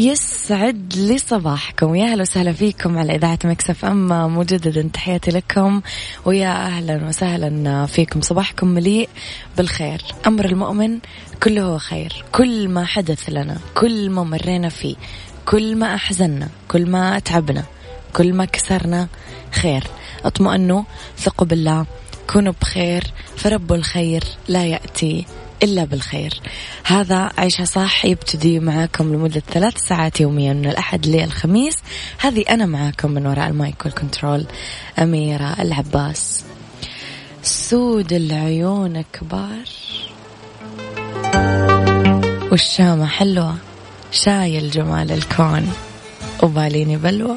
يسعد لي صباحكم. يا أهلا وسهلا فيكم على إذاعة Mix FM. مجددا تحياتي لكم. ويا أهلا وسهلا فيكم. صباحكم مليء بالخير. أمر المؤمن كله خير. كل ما حدث لنا كل ما مرينا فيه كل ما أحزننا كل ما أتعبنا كل ما كسرنا خير. أطمئنوا ثقوا بالله كونوا بخير فرب الخير لا يأتي إلا بالخير. هذا عيشها صح يبتدي معاكم لمدة ثلاث ساعات يوميا من الأحد للخميس هذه أنا معاكم من وراء ال mic وال control أميرة العباس. سود العيون كبار. والشامة حلوة شايل جمال الكون. وباليني بلوى.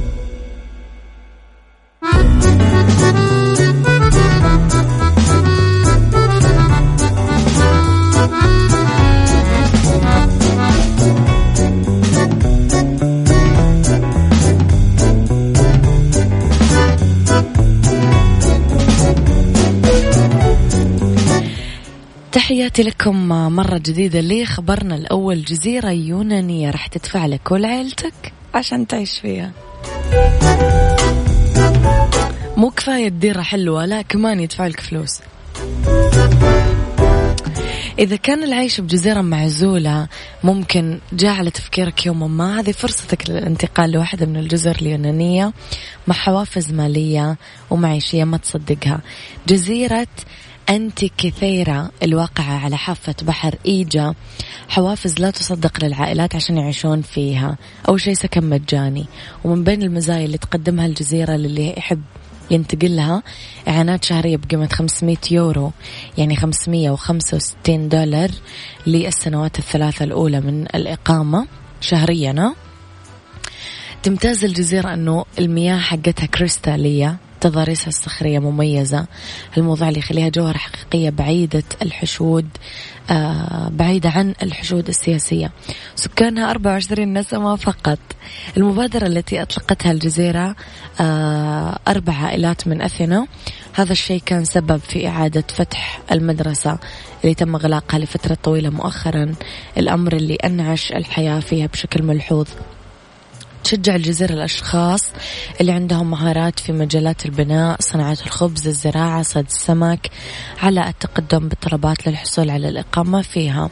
تحياتي لكم مرة جديدة ليه خبرنا الأول جزيرة يونانية راح تدفع لك ولعيلتك عشان تعيش فيها. مو كفاية الديرة حلوة لا كمان يدفع لك فلوس. إذا كان العيش بجزيرة معزولة ممكن جاء على تفكيرك يوما ما. هذه فرصتك للانتقال لواحدة من الجزر اليونانية مع حوافز مالية ومعيشية ما تصدقها. جزيرة أنت كثيرة الواقعة على حافة بحر إيجا. حوافز لا تصدق للعائلات عشان يعيشون فيها. أول شيء سكن مجاني. ومن بين المزايا اللي تقدمها الجزيرة للي يحب ينتقل لها إعانات شهرية بقيمة 500 يورو يعني 565 دولار للسنوات الثلاثة الأولى من الإقامة شهريا. تمتاز الجزيرة أنه المياه حقتها كريستالية. تضاريسها الصخرية مميزة. الموضوع اللي يخليها جوهرة حقيقية بعيدة الحشود آه بعيدة عن الحشود السياسية. سكانها 24 نسمة فقط. المبادرة التي أطلقتها الجزيرة آه أربع عائلات من أثينا. هذا الشيء كان سبب في إعادة فتح المدرسة اللي تم إغلاقها لفترة طويلة مؤخرا. الأمر اللي أنعش الحياة فيها بشكل ملحوظ. تشجع الجزيرة الأشخاص اللي عندهم مهارات في مجالات البناء صناعة الخبز الزراعة صيد السمك على التقدم بالطلبات للحصول على الإقامة فيها.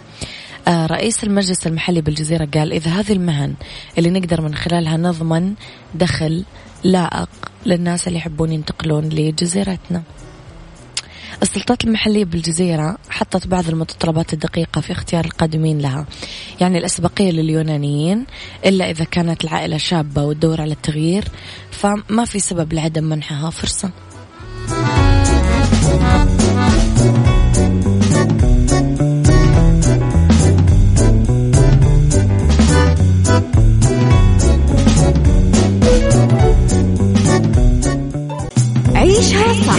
آه، رئيس المجلس المحلي بالجزيرة قال إذا هذه المهن اللي نقدر من خلالها نضمن دخل لائق للناس اللي يحبون ينتقلون لجزيرتنا. السلطات المحلية بالجزيرة حطت بعض المتطلبات الدقيقة في اختيار القادمين لها. يعني الأسبقية لليونانيين إلا إذا كانت العائلة شابة وتدور على التغيير فما في سبب لعدم منحها فرصة. عيشها صح.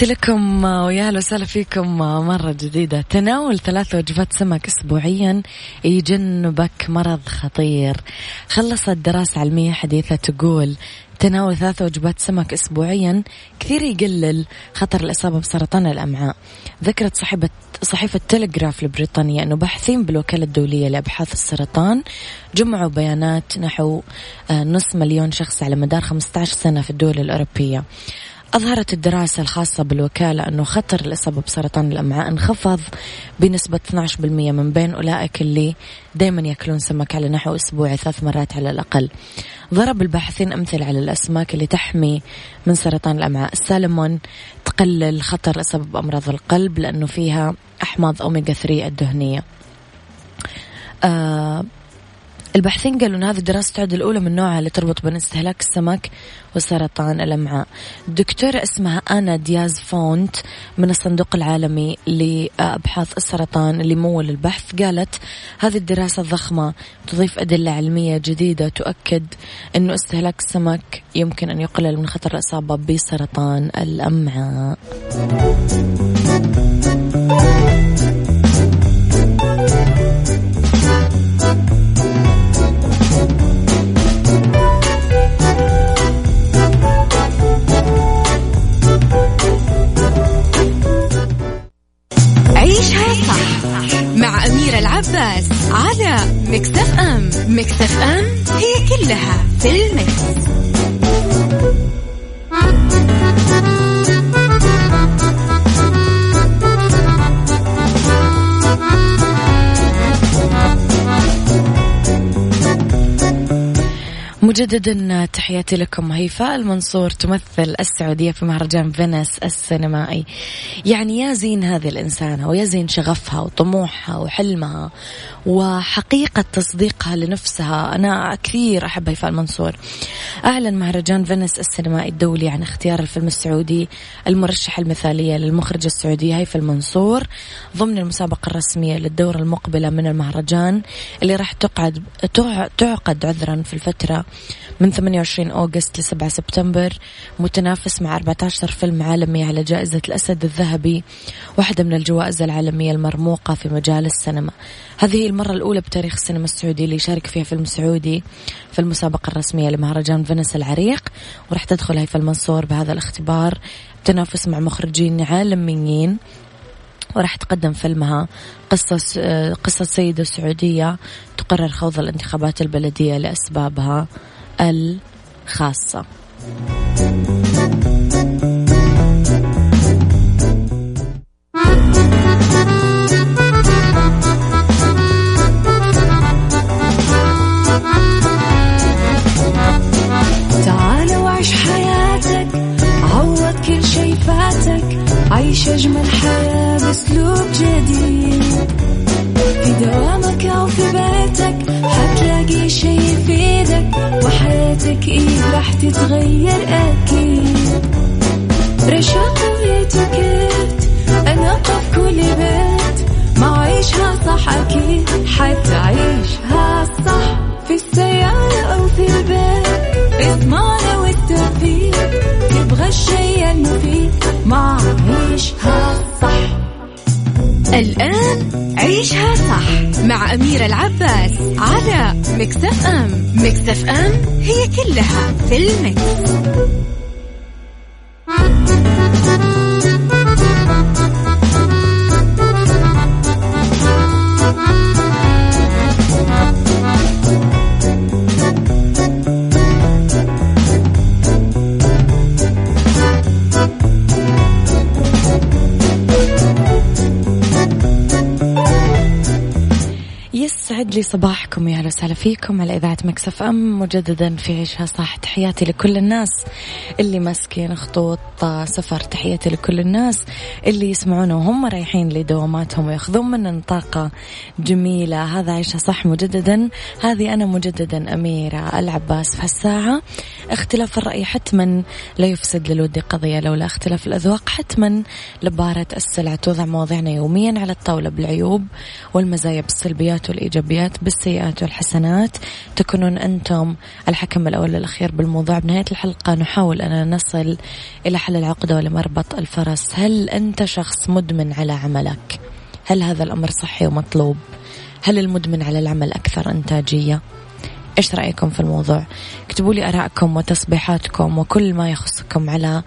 تحياتي لكم ويا أهلا وسهلا فيكم مرة جديدة. تناول ثلاث وجبات سمك اسبوعيا يجنبك مرض خطير. خلصت دراسة علمية حديثة تقول تناول ثلاث وجبات سمك أسبوعيا كثير يقلل خطر الإصابة بسرطان الأمعاء. ذكرت صحيفة صحيفة تلغراف البريطانية أنه باحثين بالوكالة الدولية لأبحاث السرطان جمعوا بيانات نحو آه، نصف مليون شخص على مدار 15 سنة في الدول الأوروبية. أظهرت الدراسة الخاصة بالوكالة أنه خطر الإصابة بسرطان الأمعاء انخفض بنسبة 12% من بين أولئك اللي دائما يأكلون سمك على نحو أسبوعي ثلاث مرات على الأقل. ضرب الباحثين أمثلة على الأسماك اللي تحمي من سرطان الأمعاء. السالمون تقلل خطر الإصابة بأمراض القلب لأنه فيها أحماض أوميجا 3 الدهنية. آه الباحثين قالوا أن هذه الدراسة تعد الأولى من نوعها اللي تربط بين استهلاك السمك وسرطان الأمعاء. دكتورة اسمها أنا دياز فونت من الصندوق العالمي لأبحاث السرطان اللي مول البحث قالت هذه الدراسة الضخمة تضيف أدلة علمية جديدة تؤكد أنه استهلاك السمك يمكن أن يقلل من خطر الإصابة بسرطان الأمعاء. العباس على مكتف إم مكتف إم هي كلها في المكس. مجددا تحياتي لكم هيفاء المنصور تمثل السعودية في مهرجان فينيس السينمائي. يعني يا زين هذه الإنسانة ويا زين شغفها وطموحها وحلمها وحقيقة تصديقها لنفسها. أنا كثير أحب هيفاء المنصور. أعلن مهرجان فينيس السينمائي الدولي عن اختيار الفيلم السعودي المرشحة المثالية للمخرجة السعودية هيفاء المنصور ضمن المسابقة الرسمية للدورة المقبلة من المهرجان اللي راح تقعد تعقد عذرا في الفترة من 28 أوغست ل 7 سبتمبر متنافس مع 14 فيلم عالمي على جائزة الأسد الذهبي واحدة من الجوائز العالمية المرموقة في مجال السينما. هذه المرة الأولى بتاريخ السينما السعودي اللي يشارك فيها فيلم سعودي في المسابقة الرسمية لمهرجان فينيس العريق وراح تدخل هيفا المنصور بهذا الاختبار. تنافس مع مخرجين عالميين وراح تقدم فيلمها قصة قصة سيدة سعودية تقرر خوض الانتخابات البلدية لأسبابها. الخاصة. إيه راح تتغير أكيد. رشاق ويتوكيت أنا قف كل بيت. ما عيشها صح أكيد حتعيشها صح. في السيارة أو في البيت اضمعنا والتوفيق. تبغى الشيء المفيد ما عيشها صح. الآن عيشها صح مع أميرة العباس على مكتف أم مكتف أم هي كلها في المكس. يسعد لي صباحكم يا وسهلا فيكم على إذاعة مكسف أم مجددا في عيشها صح. تحياتي لكل الناس اللي ماسكين خطوط سفر تحياتي لكل الناس اللي يسمعونا وهم رايحين لدواماتهم ويأخذون مننا طاقة جميلة. هذا عيشها صح مجددا. هذه أنا مجددا أميرة العباس في هالساعه اختلاف الرأي حتما لا يفسد للود قضية لولا اختلاف الأذواق حتما لبارة السلع توضع مواضيعنا يوميا على الطاولة بالعيوب والمزايا بالسلبيات والإيجابيات الإيجابيات بالسيئات والحسنات. تكونون أنتم الحكم الأول والأخير بالموضوع. بنهاية الحلقة نحاول أن نصل إلى حل العقدة ولمربط الفرس. هل أنت شخص مدمن على عملك؟ هل هذا الأمر صحي ومطلوب؟ هل المدمن على العمل أكثر إنتاجية؟ إيش رأيكم في الموضوع؟ اكتبوا لي آرائكم وتصبيحاتكم وكل ما يخصكم على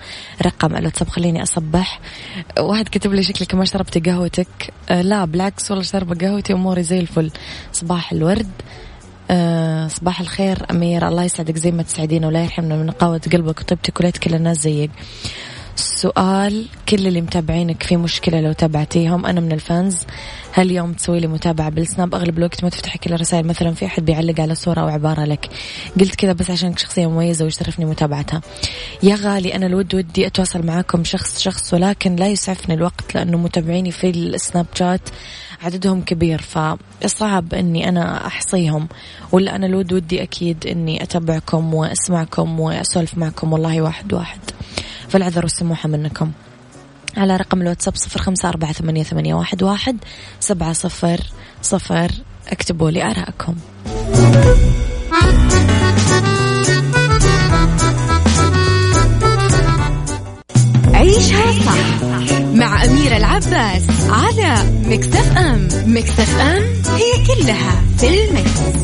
رقم الواتساب. خليني أصبح. واحد كتب لي شكلك ما شربتي قهوتك. أه لا بالعكس والله شاربة قهوتي أموري زي الفل. صباح الورد. أه صباح الخير أمير. الله يسعدك زي ما تسعدينا ولا يرحمنا من قوة قلبك وطيبتك وليت كل الناس زيك. سؤال كل اللي متابعينك في مشكلة لو تابعتيهم. أنا من الفانز. هاليوم تسوي لي متابعة بالسناب؟ أغلب الوقت ما تفتحي كل الرسائل. مثلا في أحد بيعلق على صورة أو عبارة لك. قلت كذا بس عشانك شخصية مميزة ويشرفني متابعتها. يا غالي أنا الود ودي أتواصل معاكم شخص شخص ولكن لا يسعفني الوقت لأنه متابعيني في السناب شات عددهم كبير. فصعب إني أنا أحصيهم. ولا أنا الود ودي أكيد إني أتابعكم وأسمعكم وأسولف معكم. والله واحد واحد. فالعذر والسموحة منكم. على رقم الواتساب صفر خمسة أربعة ثمانية, ثمانية واحد, واحد سبعة صفر صفر. اكتبوا لي آراءكم عيشها صح مع أميرة العباس على مكتف أم. مكتف أم هي كلها في المكس.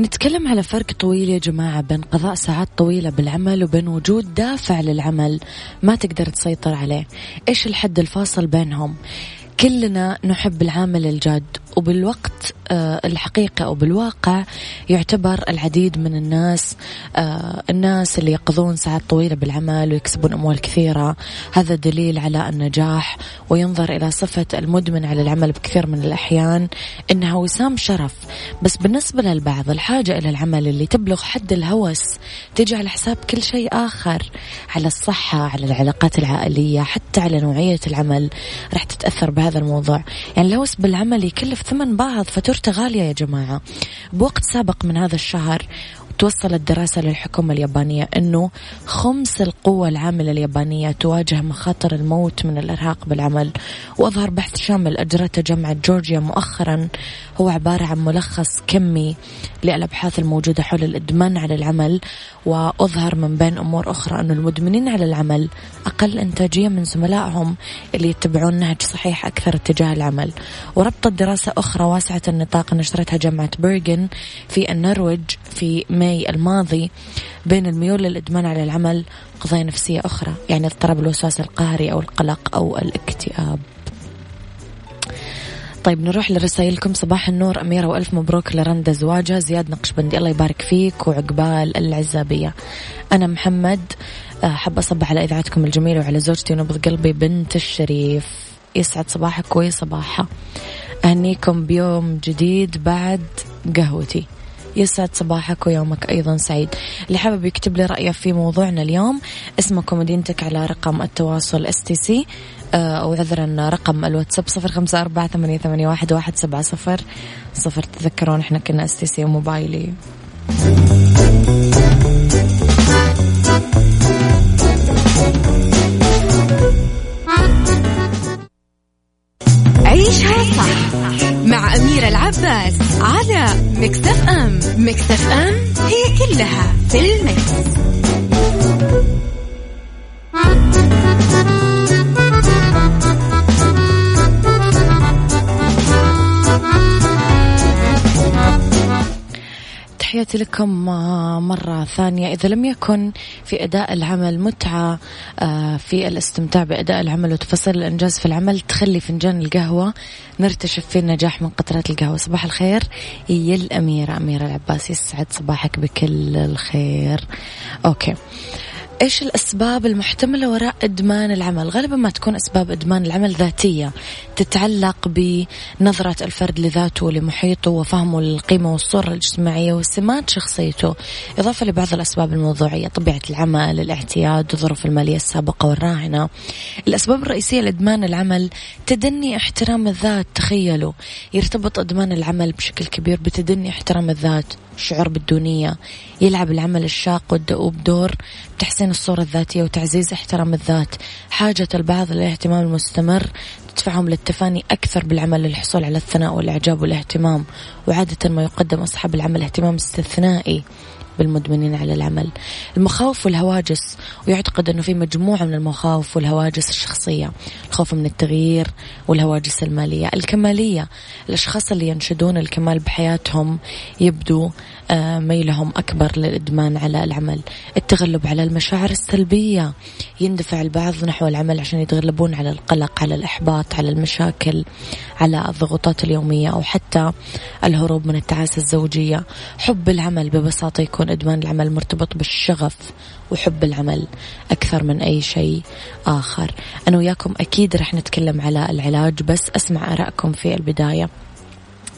نتكلم على فرق طويل يا جماعة بين قضاء ساعات طويلة بالعمل وبين وجود دافع للعمل ما تقدر تسيطر عليه. إيش الحد الفاصل بينهم؟ كلنا نحب العامل الجاد. وبالوقت آه، الحقيقة أو بالواقع يعتبر العديد من الناس آه، الناس اللي يقضون ساعات طويلة بالعمل ويكسبون أموال كثيرة. هذا دليل على النجاح وينظر إلى صفة المدمن على العمل بكثير من الأحيان إنها وسام شرف. بس بالنسبة للبعض الحاجة إلى العمل اللي تبلغ حد الهوس تجي على حساب كل شيء آخر على الصحة على العلاقات العائلية حتى على نوعية العمل راح تتأثر بهذا الموضوع. يعني الهوس بالعمل يكلف ثمن بعض فاتورته غالية يا جماعة. بوقت سابق من هذا الشهر توصلت دراسة للحكومة اليابانية أنه خمس القوة العاملة اليابانية تواجه مخاطر الموت من الإرهاق بالعمل. وأظهر بحث شامل أجرته جامعة جورجيا مؤخرا. هو عبارة عن ملخص كمي للأبحاث الموجودة حول الإدمان على العمل. وأظهر من بين أمور أخرى أن المدمنين على العمل أقل إنتاجية من زملائهم اللي يتبعون نهج صحيح أكثر اتجاه العمل. وربطت دراسة أخرى واسعة النطاق نشرتها جامعة بيرغن في النرويج في ماي الماضي بين الميول للإدمان على العمل قضايا نفسية أخرى يعني اضطراب الوسواس القهري أو القلق أو الاكتئاب. طيب نروح لرسائلكم. صباح النور أميرة وألف مبروك لرندا زواجها زياد نقشبندي الله يبارك فيك وعقبال العزابية. أنا محمد آه، حب أصبح على إذاعتكم الجميلة وعلى زوجتي ونبض قلبي بنت الشريف. يسعد صباحك ويصباحها أهنيكم بيوم جديد بعد قهوتي. يسعد صباحك ويومك أيضا سعيد. اللي حابب يكتب لي رأيه في موضوعنا اليوم اسمك ومدينتك على رقم التواصل STC أو عذرا رقم الواتساب صفر خمسة أربعة ثمانية, ثمانية واحد, واحد سبعة صفر صفر. تذكرون إحنا كنا STC وموبايلي. عيشها صح مع أميرة العباس على مكتف أم مكتف أم هي كلها في المكس. تحياتي لكم آه، مرة ثانية. إذا لم يكن في أداء العمل متعة آه، في الاستمتاع بأداء العمل وتفاصيل الإنجاز في العمل تخلي فنجان القهوة نرتشف فيه النجاح من قطرات القهوة. صباح الخير يا الأميرة أميرة العباس يسعد صباحك بكل الخير. أوكي. إيش الأسباب المحتملة وراء إدمان العمل؟ غالبا ما تكون أسباب إدمان العمل ذاتية تتعلق بنظرة الفرد لذاته ولمحيطه وفهمه للقيمة والصورة الاجتماعية وسمات شخصيته، إضافة لبعض الأسباب الموضوعية، طبيعة العمل، الاعتياد، الظروف المالية السابقة والراهنة. الأسباب الرئيسية لإدمان العمل تدني احترام الذات، تخيلوا يرتبط إدمان العمل بشكل كبير بتدني احترام الذات، الشعور بالدونية، يلعب العمل الشاق والدؤوب دور بتحسين تحسين الصورة الذاتية وتعزيز احترام الذات. حاجة البعض للاهتمام المستمر تدفعهم للتفاني أكثر بالعمل للحصول على الثناء والإعجاب والاهتمام وعادة ما يقدم أصحاب العمل اهتمام استثنائي بالمدمنين على العمل. المخاوف والهواجس ويعتقد أنه في مجموعة من المخاوف والهواجس الشخصية. الخوف من التغيير والهواجس المالية. الكمالية الأشخاص اللي ينشدون الكمال بحياتهم يبدو ميلهم أكبر للإدمان على العمل. التغلب على المشاعر السلبية. يندفع البعض نحو العمل عشان يتغلبون على القلق على الإحباط على المشاكل على الضغوطات اليومية أو حتى الهروب من التعاسة الزوجية. حب العمل ببساطة يكون إدمان العمل مرتبط بالشغف وحب العمل أكثر من أي شيء آخر. أنا وياكم أكيد رح نتكلم على العلاج بس أسمع آرائكم في البداية.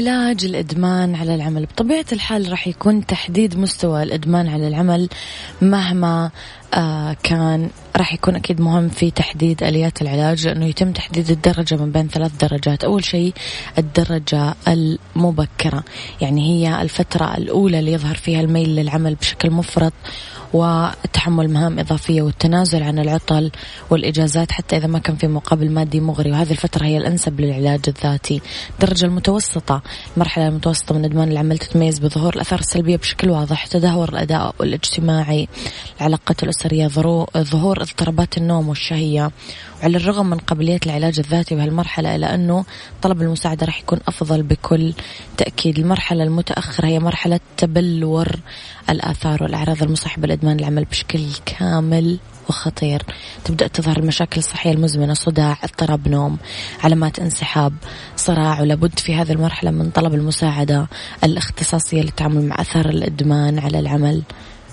علاج الإدمان على العمل. بطبيعة الحال راح يكون تحديد مستوى الإدمان على العمل مهما آه كان راح يكون أكيد مهم في تحديد آليات العلاج لأنه يتم تحديد الدرجة من بين ثلاث درجات. أول شيء الدرجة المبكرة يعني هي الفترة الأولى اللي يظهر فيها الميل للعمل بشكل مفرط. وتحمل مهام إضافية والتنازل عن العطل والإجازات حتى إذا ما كان في مقابل مادي مغري. وهذه الفترة هي الأنسب للعلاج الذاتي. الدرجة المتوسطة المرحلة المتوسطة من إدمان العمل تتميز بظهور الأثار السلبية بشكل واضح تدهور الأداء الاجتماعي العلاقات الأسرية ظهور اضطرابات النوم والشهية وعلى الرغم من قابلية العلاج الذاتي بهالمرحلة إلا أنه طلب المساعدة راح يكون أفضل بكل تأكيد. المرحلة المتأخرة هي مرحلة تبلور الآثار والأعراض المصاحبة لإدمان العمل بشكل كامل وخطير. تبدأ تظهر المشاكل الصحية المزمنة صداع اضطراب نوم علامات انسحاب صراع ولابد في هذه المرحلة من طلب المساعدة الاختصاصية للتعامل مع أثار الإدمان على العمل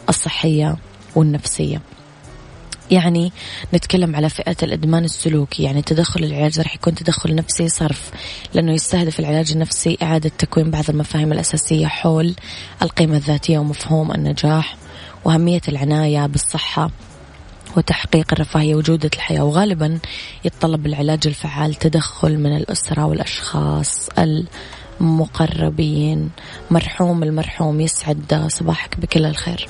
الصحية والنفسية. يعني نتكلم على فئة الإدمان السلوكي يعني تدخل العلاج راح يكون تدخل نفسي صرف لأنه يستهدف العلاج النفسي إعادة تكوين بعض المفاهيم الأساسية حول القيمة الذاتية ومفهوم النجاح وأهمية العناية بالصحة وتحقيق الرفاهية وجودة الحياة. وغالبا يتطلب العلاج الفعال تدخل من الأسرة والأشخاص المقربين. مرحوم المرحوم يسعد صباحك بكل الخير.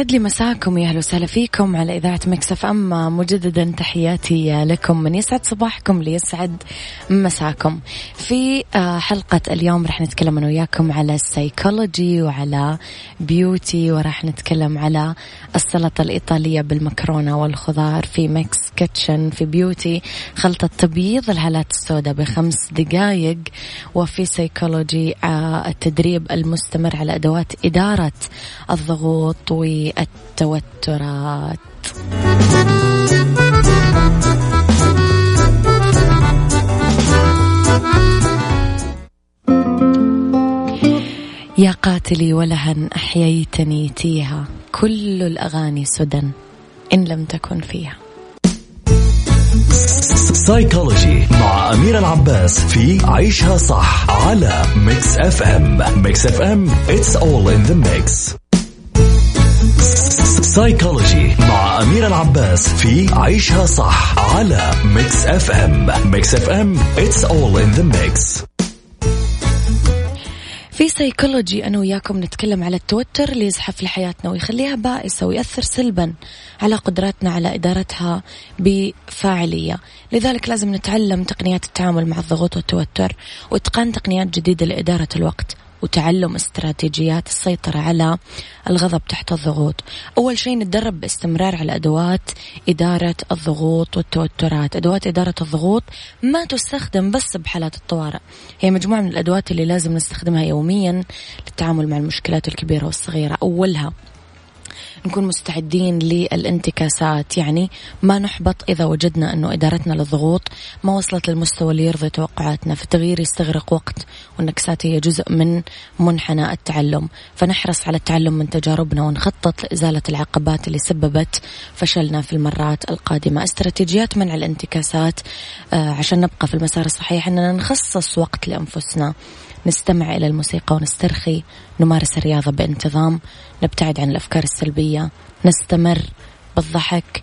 يسعد لي مساكم يا أهلا وسهلا فيكم على إذاعة Mix FM مجددا تحياتي لكم من يسعد صباحكم ليسعد مساكم. في آه، حلقة اليوم رح نتكلم أنا وياكم على ال psychology وعلى beauty وراح نتكلم على السلطة الإيطالية بالمكرونة والخضار في Mix Kitchen في beauty خلطة تبييض الهالات السوداء بخمس دقائق وفي سيكولوجي آه، التدريب المستمر على أدوات إدارة الضغوط والتوترات يا قاتلي ولهن أحييتني تيها. كل الأغاني سدى إن لم تكن فيها. psychology مع أميرة العباس في عيشها صح على Mix FM Mix FM it's all in the mix. psychology مع أميرة العباس في عيشها صح على Mix FM Mix FM it's all in the mix. في سيكولوجي أنا وياكم نتكلم على التوتر اللي يزحف لحياتنا ويخليها بائسة ويأثر سلبا على قدراتنا على إدارتها بفاعلية. لذلك لازم نتعلم تقنيات التعامل مع الضغوط والتوتر وإتقان تقنيات جديدة لإدارة الوقت. وتعلم استراتيجيات السيطرة على الغضب تحت الضغوط. أول شيء نتدرب باستمرار على أدوات إدارة الضغوط والتوترات. أدوات إدارة الضغوط ما تستخدم بس بحالات الطوارئ. هي مجموعة من الأدوات اللي لازم نستخدمها يوميا للتعامل مع المشكلات الكبيرة والصغيرة أولها نكون مستعدين للانتكاسات. يعني ما نحبط إذا وجدنا أنه إدارتنا للضغوط ما وصلت للمستوى اللي يرضي توقعاتنا فالتغيير يستغرق وقت والنكسات هي جزء من منحنى التعلم. فنحرص على التعلم من تجاربنا ونخطط لإزالة العقبات اللي سببت فشلنا في المرات القادمة. استراتيجيات منع الانتكاسات آه عشان نبقى في المسار الصحيح أننا نخصص وقت لأنفسنا. نستمع إلى الموسيقى ونسترخي نمارس الرياضة بانتظام نبتعد عن الأفكار السلبية نستمر بالضحك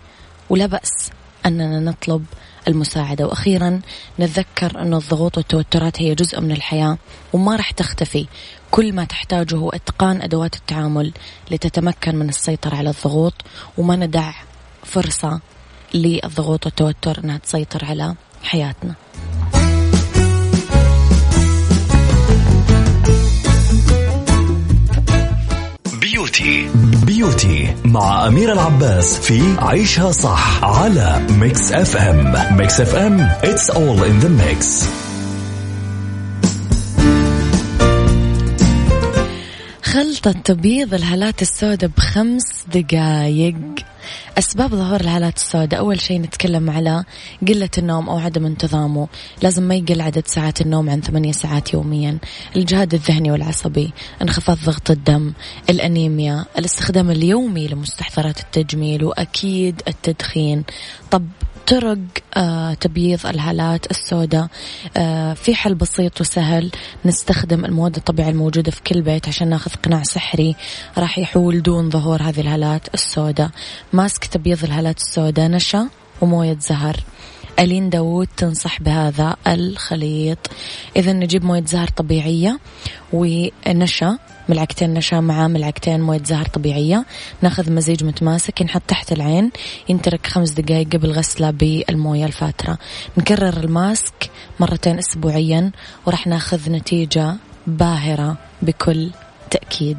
ولا بأس أننا نطلب المساعدة. وأخيرا نتذكر أن الضغوط والتوترات هي جزء من الحياة وما راح تختفي. كل ما تحتاجه هو إتقان أدوات التعامل لتتمكن من السيطرة على الضغوط وما ندع فرصة للضغوط والتوتر أنها تسيطر على حياتنا. beauty. beauty مع أميرة العباس في عيشها صح على Mix FM. Mix FM it's all in the mix. خلطة تبييض الهالات السوداء بخمس دقايق. أسباب ظهور الهالات السوداء. أول شيء نتكلم على قلة النوم أو عدم انتظامه. لازم ما يقل عدد ساعات النوم عن ثمانية ساعات يوميا. الجهاد الذهني والعصبي انخفاض ضغط الدم الأنيميا الاستخدام اليومي لمستحضرات التجميل وأكيد التدخين. طب طرق آه تبييض الهالات السوداء آه في حل بسيط وسهل. نستخدم المواد الطبيعية الموجودة في كل بيت عشان ناخذ قناع سحري. راح يحول دون ظهور هذه الهالات السوداء. ماسك تبييض الهالات السوداء نشا وموية زهر. ألين داوود تنصح بهذا الخليط. إذا نجيب موية زهر طبيعية ونشا ملعقتين نشا مع ملعقتين موية زهر طبيعية. ناخذ مزيج متماسك ينحط تحت العين ينترك خمس دقائق قبل غسله بالموية الفاترة. نكرر الماسك مرتين أسبوعيا وراح ناخذ نتيجة باهرة بكل تأكيد.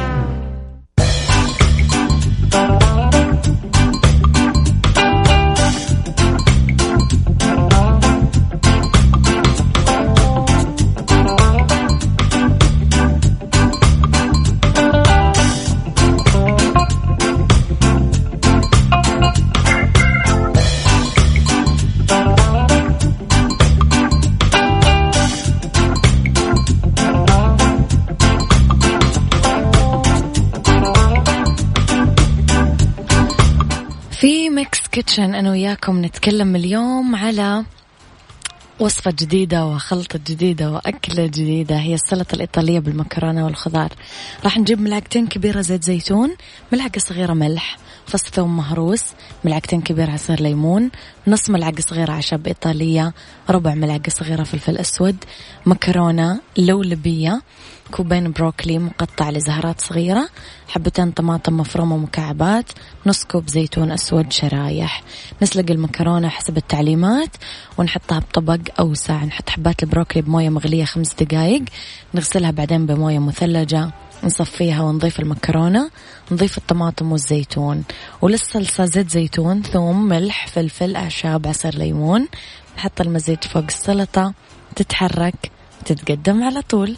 kitchen أنا وياكم نتكلم اليوم على وصفة جديدة وخلطة جديدة وأكلة جديدة. هي السلطة الإيطالية بالمكرونة والخضار. راح نجيب ملعقتين كبيرة زيت زيتون ملعقة صغيرة ملح فص ثوم مهروس ملعقتين كبيرة عصير ليمون نص ملعقة صغيرة عشب إيطالية ربع ملعقة صغيرة فلفل أسود مكرونة لولبية كوبين بروكلي مقطع لزهرات صغيرة حبتين طماطم مفرومة مكعبات نص كوب زيتون أسود شرايح. نسلق المكرونة حسب التعليمات ونحطها بطبق أوسع. نحط حبات البروكلي بموية مغلية خمس دقايق نغسلها بعدين بموية مثلجة. نصفيها ونضيف المكرونة نضيف الطماطم والزيتون. وللصلصة زيت زيتون ثوم ملح فلفل أعشاب عصير ليمون. نحط المزيج فوق السلطة تتحرك تتقدم على طول.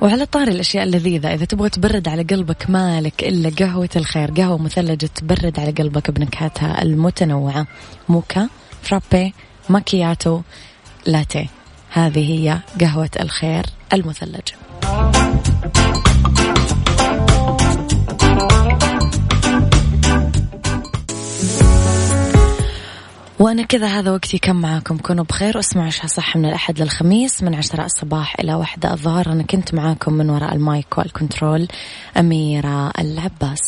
وعلى طاري الأشياء اللذيذة إذا تبغى تبرد على قلبك مالك إلا قهوة الخير قهوة مثلجة تبرد على قلبك بنكهاتها المتنوعة. موكا فرابي ماكياتو لاتيه. هذه هي قهوة الخير المثلجة وأنا كذا هذا وقتي كم معاكم. كونوا بخير واسمعوا عشاء صح من الأحد للخميس من عشرة الصباح إلى واحدة الظهر. أنا كنت معاكم من وراء المايك والكنترول أميرة العباس.